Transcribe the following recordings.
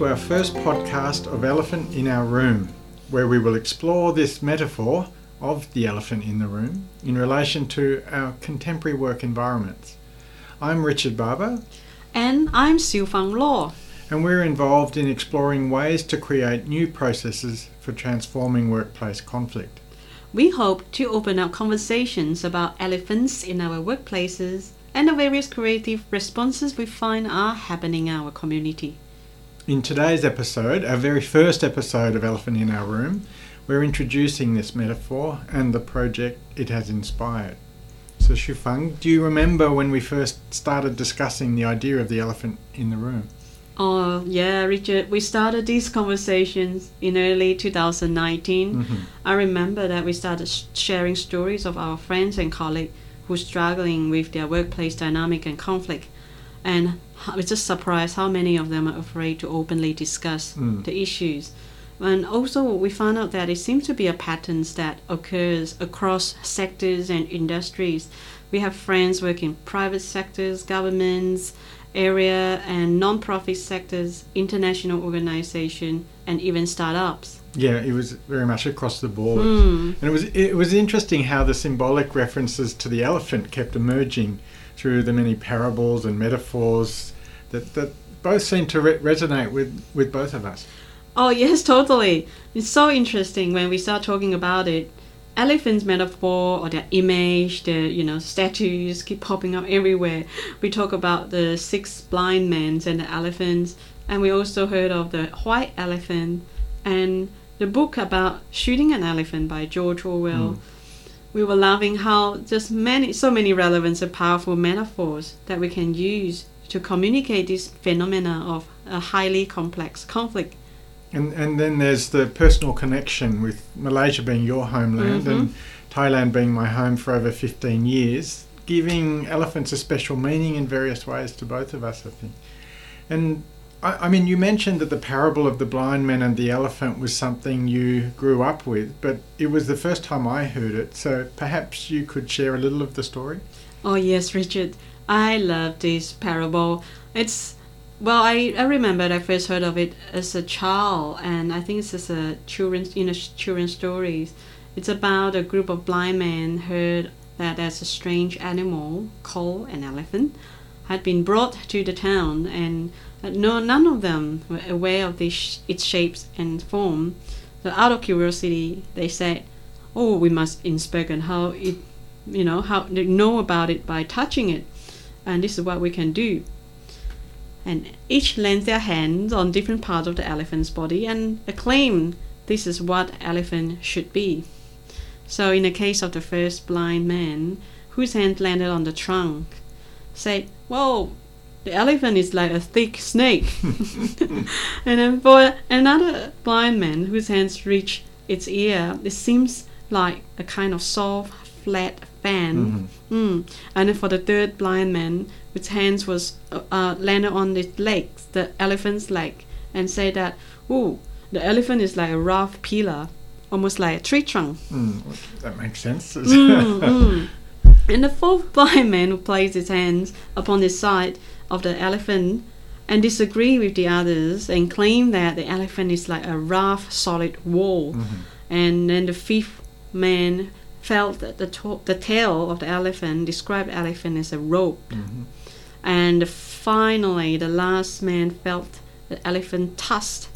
To our first podcast of Elephant in Our Room, where we will explore this metaphor of the elephant in the room in relation to our contemporary work environments. I'm Richard Barber, And I'm Siu Fang Law. and we're involved in exploring ways to create new processes for transforming workplace conflict. We hope to open up conversations about elephants in our workplaces and the various creative responses we find are happening in our community. In today's episode, our very first episode of Elephant in Our Room, we're introducing this metaphor and the project it has inspired. So, Shufang, do you remember when we first started discussing the idea of the elephant in the room? Oh, yeah, Richard, we started these conversations in early 2019. Mhm. I remember that we started sharing stories of our friends and colleagues who struggling with their workplace dynamic and conflict. And I was just surprised how many of them are afraid to openly discuss Mm. the issues. And also, we found out that it seems to be a pattern that occurs across sectors and industries. We have friends working in private sectors, governments, area and non-profit sectors, international organization, and even startups. Yeah, it was very much across the board. Hmm. And it was it was interesting how the symbolic references to the elephant kept emerging through the many parables and metaphors that, that both seem to re- resonate with, with both of us. Oh yes, totally. It's so interesting when we start talking about it. Elephants metaphor or their image, the you know statues keep popping up everywhere. We talk about the six blind men and the elephants, and we also heard of the white elephant and the book about shooting an elephant by George Orwell. Mm. We were loving how just many, so many relevant and powerful metaphors that we can use to communicate this phenomena of a highly complex conflict. And and then there's the personal connection with Malaysia being your homeland Mhm. and Thailand being my home for over 15 years, giving elephants a special meaning in various ways to both of us, I think. And I, I mean, you mentioned that the parable of the blind man and the elephant was something you grew up with, but it was the first time I heard it, so perhaps you could share a little of the story? Oh yes, Richard. I love this parable. It's well, I, I remember I first heard of it as a child, and I think it's just a children's you know children's stories. It's about a group of blind men heard that there's a strange animal called an elephant had been brought to the town, and no none of them were aware of sh- its shapes and form. So out of curiosity, they said, "Oh, we must inspect and how it you know how know about it by touching it and this is what we can do and each laid their hands on different parts of the elephant's body and acclaimed this is what elephant should be so in the case of the first blind man whose hand landed on the trunk said whoa the elephant is like a thick snake and then for another blind man whose hands reach its ear it seems like a kind of soft flat fan Mhm. Mm. And then for the third blind man, whose hands was uh, uh, landed on the legs, the elephant's leg, and say that, "Ooh, the elephant is like a rough pillar, almost like a tree trunk." Mm, that makes sense. Mm, mm. And the fourth blind man who placed his hands upon the side of the elephant and disagreed with the others and claimed that the elephant is like a rough, solid wall. Mhm. And then the fifth man felt that the, to- the tail of the elephant described the elephant as a rope. Mhm. And finally, the last man felt the elephant tusked,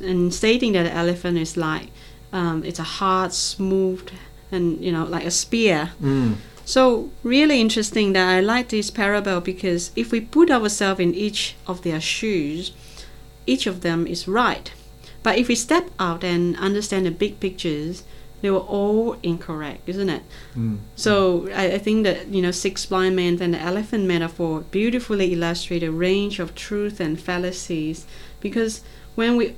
and stating that the elephant is like um, it's a hard, smooth, and you know like a spear. Mm. So really interesting that I like this parable because if we put ourselves in each of their shoes, each of them is right. But if we step out and understand the big pictures, they were all incorrect, isn't it? Mm. So I, I think that you know six blind men and the elephant metaphor beautifully illustrate a range of truth and fallacies because when we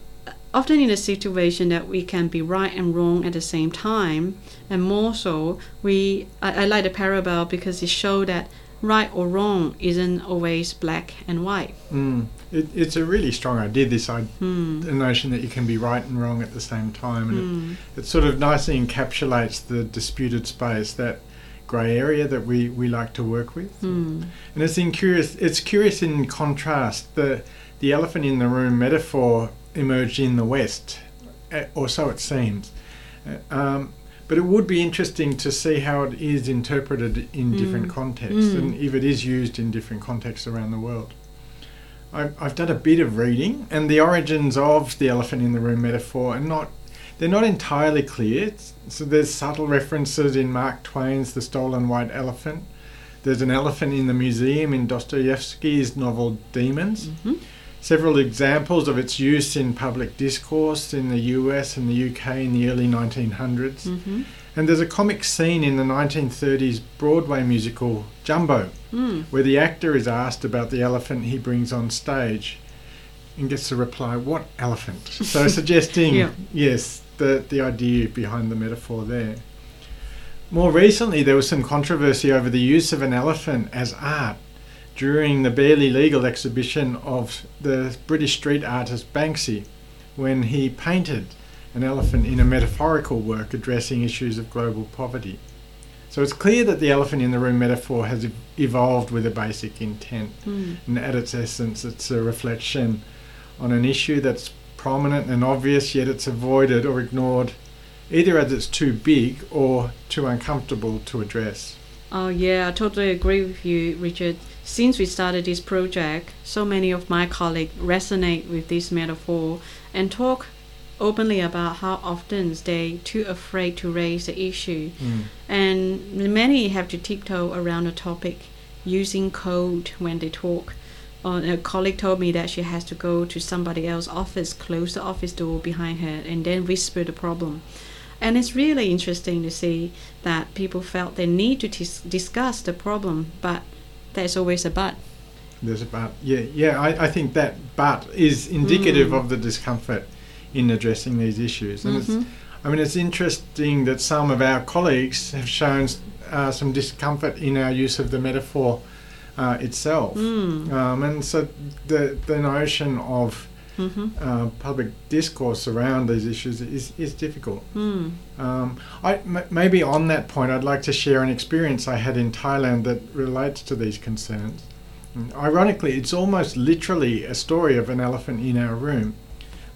often in a situation that we can be right and wrong at the same time and more so we I, I like the parable because it shows that right or wrong isn't always black and white. Mm. It, it's a really strong idea, this idea. Hmm. the notion that you can be right and wrong at the same time, and Hmm. it, it sort of nicely encapsulates the disputed space, that grey area that we, we like to work with. Hmm. And it's in curious. It's curious in contrast the the elephant in the room metaphor emerged in the West, uh, or so it seems. Uh, um, but it would be interesting to see how it is interpreted in different Mm. contexts Mm. and if it is used in different contexts around the world. I've, I've done a bit of reading, and the origins of the elephant in the room metaphor are not they're not entirely clear. So there's subtle references in Mark Twain's The Stolen White Elephant. There's an elephant in the museum in Dostoevsky's novel Demons. hmm Several examples of its use in public discourse in the US and the UK in the early 1900s. hmm And there's a comic scene in the 1930s Broadway musical Jumbo, Mm. where the actor is asked about the elephant he brings on stage and gets the reply, What elephant? So suggesting, Yeah. yes, the, the idea behind the metaphor there. More recently, there was some controversy over the use of an elephant as art during the barely legal exhibition of the British street artist Banksy when he painted an elephant in a metaphorical work addressing issues of global poverty. So it's clear that the elephant in the room metaphor has evolved with a basic intent, Mm. and at its essence, it's a reflection on an issue that's prominent and obvious, yet it's avoided or ignored either as it's too big or too uncomfortable to address. Oh yeah, I totally agree with you, Richard. Since we started this project, so many of my colleagues resonate with this metaphor and talk openly about how often they are too afraid to raise the issue. Mm. And many have to tiptoe around the topic using code when they talk. Uh, a colleague told me that she has to go to somebody else's office, close the office door behind her, and then whisper the problem. And it's really interesting to see that people felt they need to dis- discuss the problem, but there's always a but. There's a but. Yeah, yeah. I, I think that but is indicative Mm. of the discomfort in addressing these issues. And Mhm. it's, I mean, it's interesting that some of our colleagues have shown uh, some discomfort in our use of the metaphor uh, itself. Mm. Um, and so the the notion of hmm uh, public discourse around these issues is, is difficult. Mm. Um, I, m- maybe on that point, I'd like to share an experience I had in Thailand that relates to these concerns. And ironically, it's almost literally a story of an elephant in our room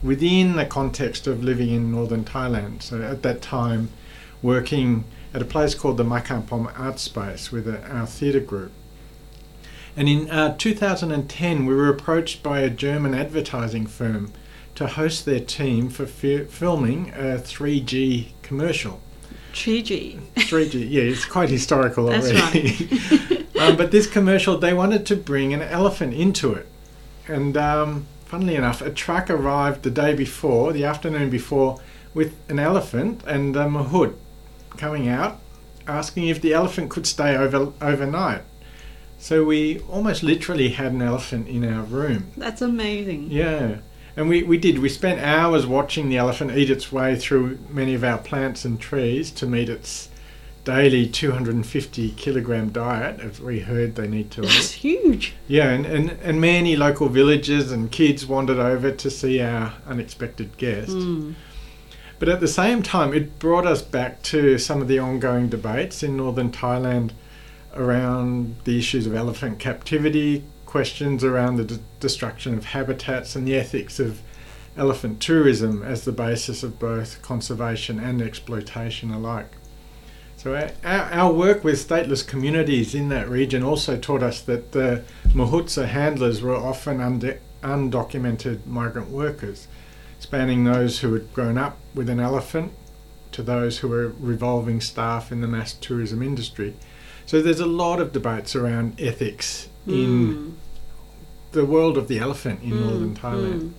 within the context of living in northern Thailand. So at that time, working at a place called the Makhampom Art Space with a, our theatre group. And in uh, 2010, we were approached by a German advertising firm to host their team for fi- filming a 3G commercial. 3G. 3G, yeah, it's quite historical That's already. um, but this commercial, they wanted to bring an elephant into it. And um, funnily enough, a truck arrived the day before, the afternoon before, with an elephant and a mahout coming out, asking if the elephant could stay over overnight. So we almost literally had an elephant in our room. That's amazing. Yeah. And we, we did. We spent hours watching the elephant eat its way through many of our plants and trees to meet its daily 250 kilogram diet, as we heard they need to That's eat. huge. Yeah, and, and, and many local villagers and kids wandered over to see our unexpected guest. Mm. But at the same time, it brought us back to some of the ongoing debates in northern Thailand around the issues of elephant captivity, questions around the d- destruction of habitats, and the ethics of elephant tourism as the basis of both conservation and exploitation alike. So, our, our work with stateless communities in that region also taught us that the Mahutsa handlers were often unde- undocumented migrant workers spanning those who had grown up with an elephant to those who were revolving staff in the mass tourism industry. So there's a lot of debates around ethics in Mm. the world of the elephant in Mm, northern Thailand. mm.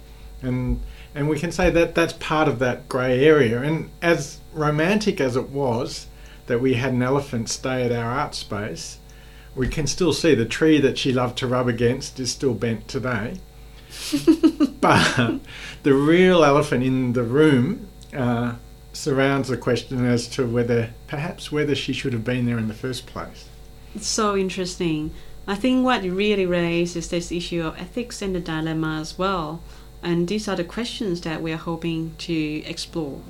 And and we can say that that's part of that grey area. And as romantic as it was that we had an elephant stay at our art space, we can still see the tree that she loved to rub against is still bent today. but the real elephant in the room uh, surrounds the question as to whether, perhaps, whether she should have been there in the first place. It's so interesting. I think what really raises is this issue of ethics and the dilemma as well. And these are the questions that we are hoping to explore.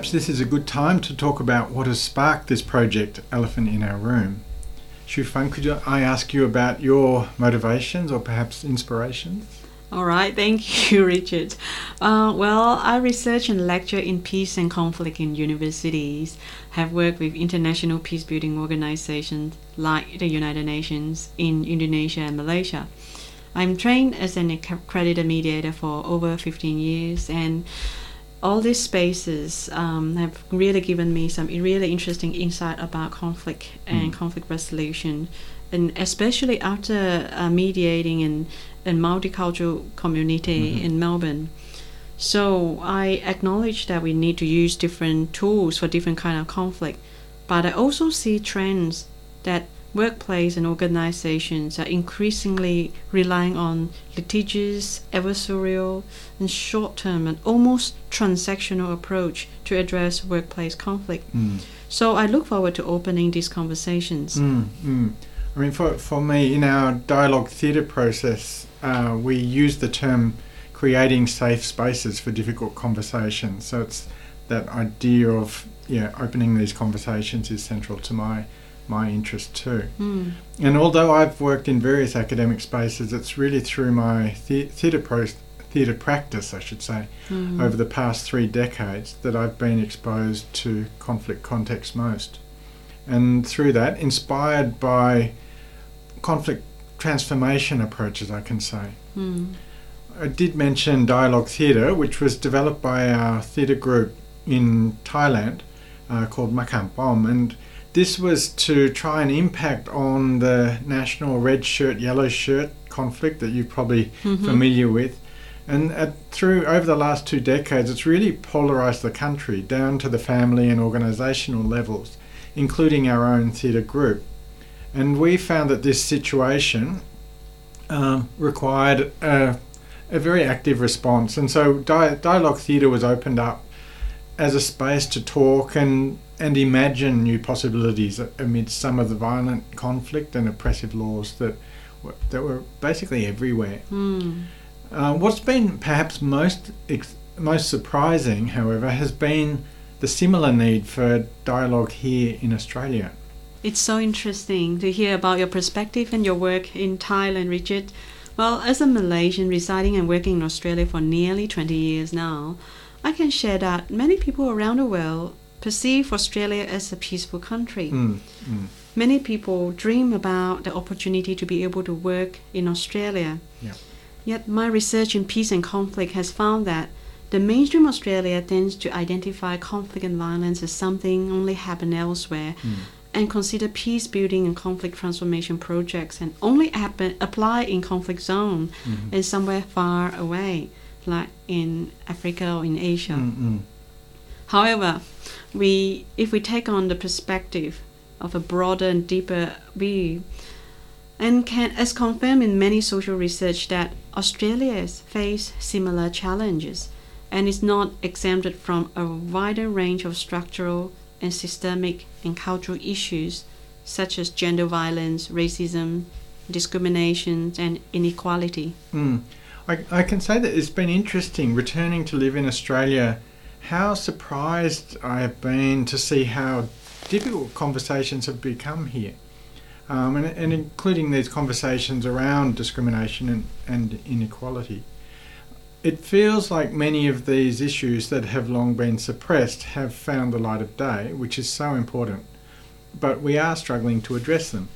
Perhaps this is a good time to talk about what has sparked this project, Elephant in Our Room. Shu Fang, could I ask you about your motivations or perhaps inspirations? All right, thank you, Richard. Uh, well, I research and lecture in peace and conflict in universities, have worked with international peace building organizations like the United Nations in Indonesia and Malaysia. I'm trained as an accredited mediator for over 15 years, and all these spaces um, have really given me some really interesting insight about conflict and mm. conflict resolution, and especially after uh, mediating in a multicultural community mm-hmm. in Melbourne. So I acknowledge that we need to use different tools for different kind of conflict, but I also see trends that workplace and organizations are increasingly relying on litigious, adversarial, and short-term and almost transactional approach to address workplace conflict. Mm. So I look forward to opening these conversations. Mm, mm. I mean, for, for me, in our dialogue theatre process, uh, we use the term creating safe spaces for difficult conversations. So it's that idea of yeah, opening these conversations is central to my my interest too. Mm. And although I've worked in various academic spaces, it's really through my the- theatre pro- theatre practice, I should say, mm. over the past three decades that I've been exposed to conflict context most. And through that, inspired by conflict transformation approaches, I can say. Mm. I did mention dialogue theatre, which was developed by our theatre group in Thailand uh, called Makhampom, and this was to try and impact on the national red shirt, yellow shirt conflict that you're probably mm-hmm. familiar with. And at, through over the last two decades, it's really polarised the country down to the family and organisational levels, including our own theatre group. And we found that this situation um, required a, a, very active response. And so di- dialogue theatre was opened up as a space to talk and and imagine new possibilities amidst some of the violent conflict and oppressive laws that were, that were basically everywhere. Mm. Uh, what's been perhaps most ex- most surprising, however, has been the similar need for dialogue here in Australia. It's so interesting to hear about your perspective and your work in Thailand, Richard. Well, as a Malaysian residing and working in Australia for nearly 20 years now, I can share that many people around the world perceive Australia as a peaceful country. Mm, mm. Many people dream about the opportunity to be able to work in Australia. Yeah. Yet, my research in peace and conflict has found that the mainstream Australia tends to identify conflict and violence as something only happen elsewhere. Mm. And consider peace building and conflict transformation projects and only happen, apply in conflict zone mm-hmm. and somewhere far away, like in Africa or in Asia. Mm-hmm. However, we if we take on the perspective of a broader and deeper view, and can as confirmed in many social research that Australia face similar challenges and is not exempted from a wider range of structural and systemic and cultural issues such as gender violence, racism, discrimination, and inequality. Mm. I, I can say that it's been interesting returning to live in Australia how surprised I have been to see how difficult conversations have become here. Um, and, and, including these conversations around discrimination and, and inequality. It feels like many of these issues that have long been suppressed have found the light of day, which is so important. But we are struggling to address them.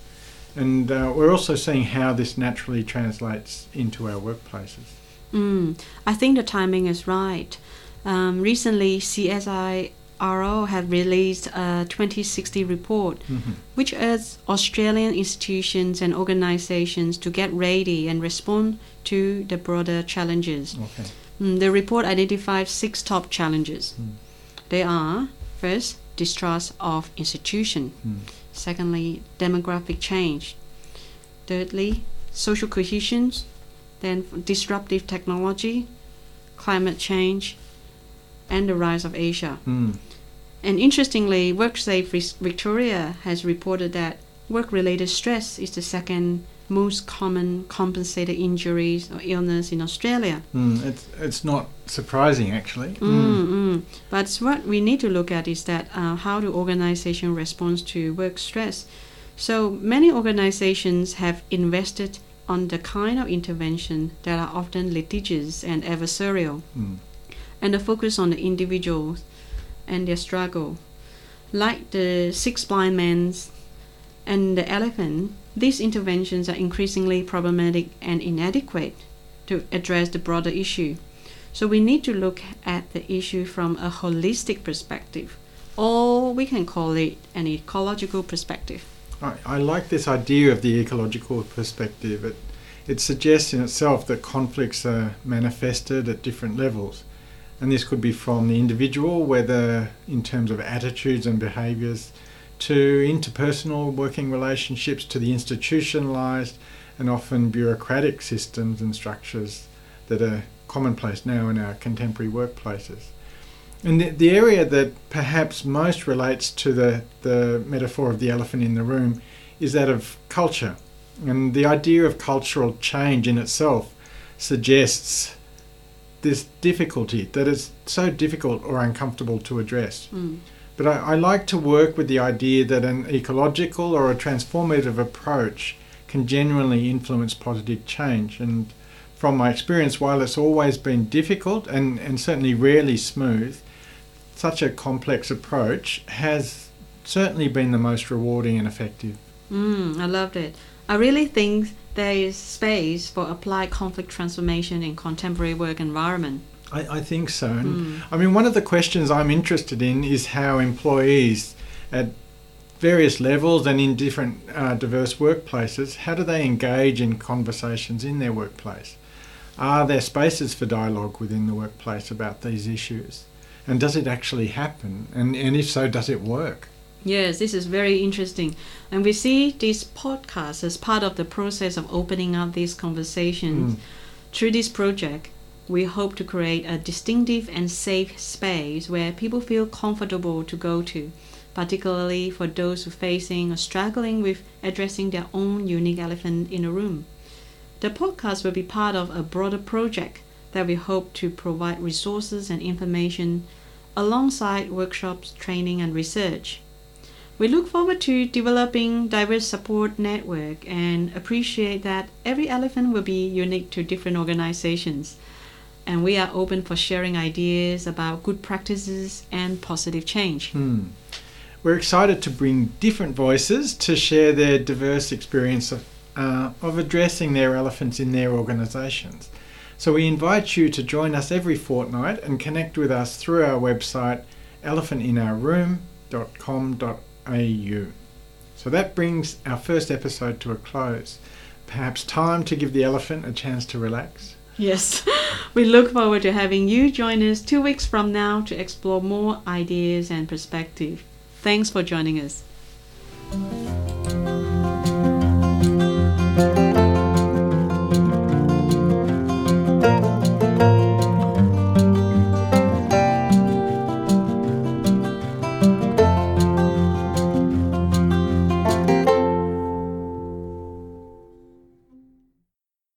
And uh, we're also seeing how this naturally translates into our workplaces. Mm, I think the timing is right. Um, recently, CSIRO had released a 2060 report, mm-hmm. which urges Australian institutions and organizations to get ready and respond to the broader challenges. Okay. Mm, the report identifies six top challenges. Mm. They are first, distrust of institution. Mm. Secondly, demographic change. Thirdly, social cohesion. Then disruptive technology, climate change, and the rise of Asia. Mm. And interestingly, WorkSafe Victoria has reported that work related stress is the second most common compensated injuries or illness in Australia. Mm, it's it's not surprising actually. Mm, mm. But what we need to look at is that uh, how do organization responds to work stress. So many organizations have invested on the kind of intervention that are often litigious and adversarial, Mm. and the focus on the individuals and their struggle. Like the six blind men and the elephant, these interventions are increasingly problematic and inadequate to address the broader issue. So we need to look at the issue from a holistic perspective, or we can call it an ecological perspective. I, I like this idea of the ecological perspective. It, it suggests in itself that conflicts are manifested at different levels. And this could be from the individual, whether in terms of attitudes and behaviours, to interpersonal working relationships, to the institutionalised and often bureaucratic systems and structures that are commonplace now in our contemporary workplaces. And the, the area that perhaps most relates to the, the metaphor of the elephant in the room is that of culture. And the idea of cultural change in itself suggests this difficulty that is so difficult or uncomfortable to address. Mm. But I, I like to work with the idea that an ecological or a transformative approach can genuinely influence positive change. And from my experience, while it's always been difficult and, and certainly rarely smooth, such a complex approach has certainly been the most rewarding and effective. Mm, I loved it. I really think there is space for applied conflict transformation in contemporary work environment. I, I think so. And Mm. I mean, one of the questions I'm interested in is how employees at various levels and in different uh, diverse workplaces, how do they engage in conversations in their workplace? Are there spaces for dialogue within the workplace about these issues? And does it actually happen? And, and if so, does it work? Yes, this is very interesting. And we see this podcast as part of the process of opening up these conversations. Mm. Through this project, we hope to create a distinctive and safe space where people feel comfortable to go to, particularly for those facing or struggling with addressing their own unique elephant in the room. The podcast will be part of a broader project that we hope to provide resources and information alongside workshops, training, and research. We look forward to developing diverse support network and appreciate that every elephant will be unique to different organizations. And we are open for sharing ideas about good practices and positive change. Hmm. We're excited to bring different voices to share their diverse experience of, uh, of addressing their elephants in their organisations. So we invite you to join us every fortnight and connect with us through our website elephantinourroom.com.au. So that brings our first episode to a close. Perhaps time to give the elephant a chance to relax. Yes, we look forward to having you join us two weeks from now to explore more ideas and perspective. Thanks for joining us.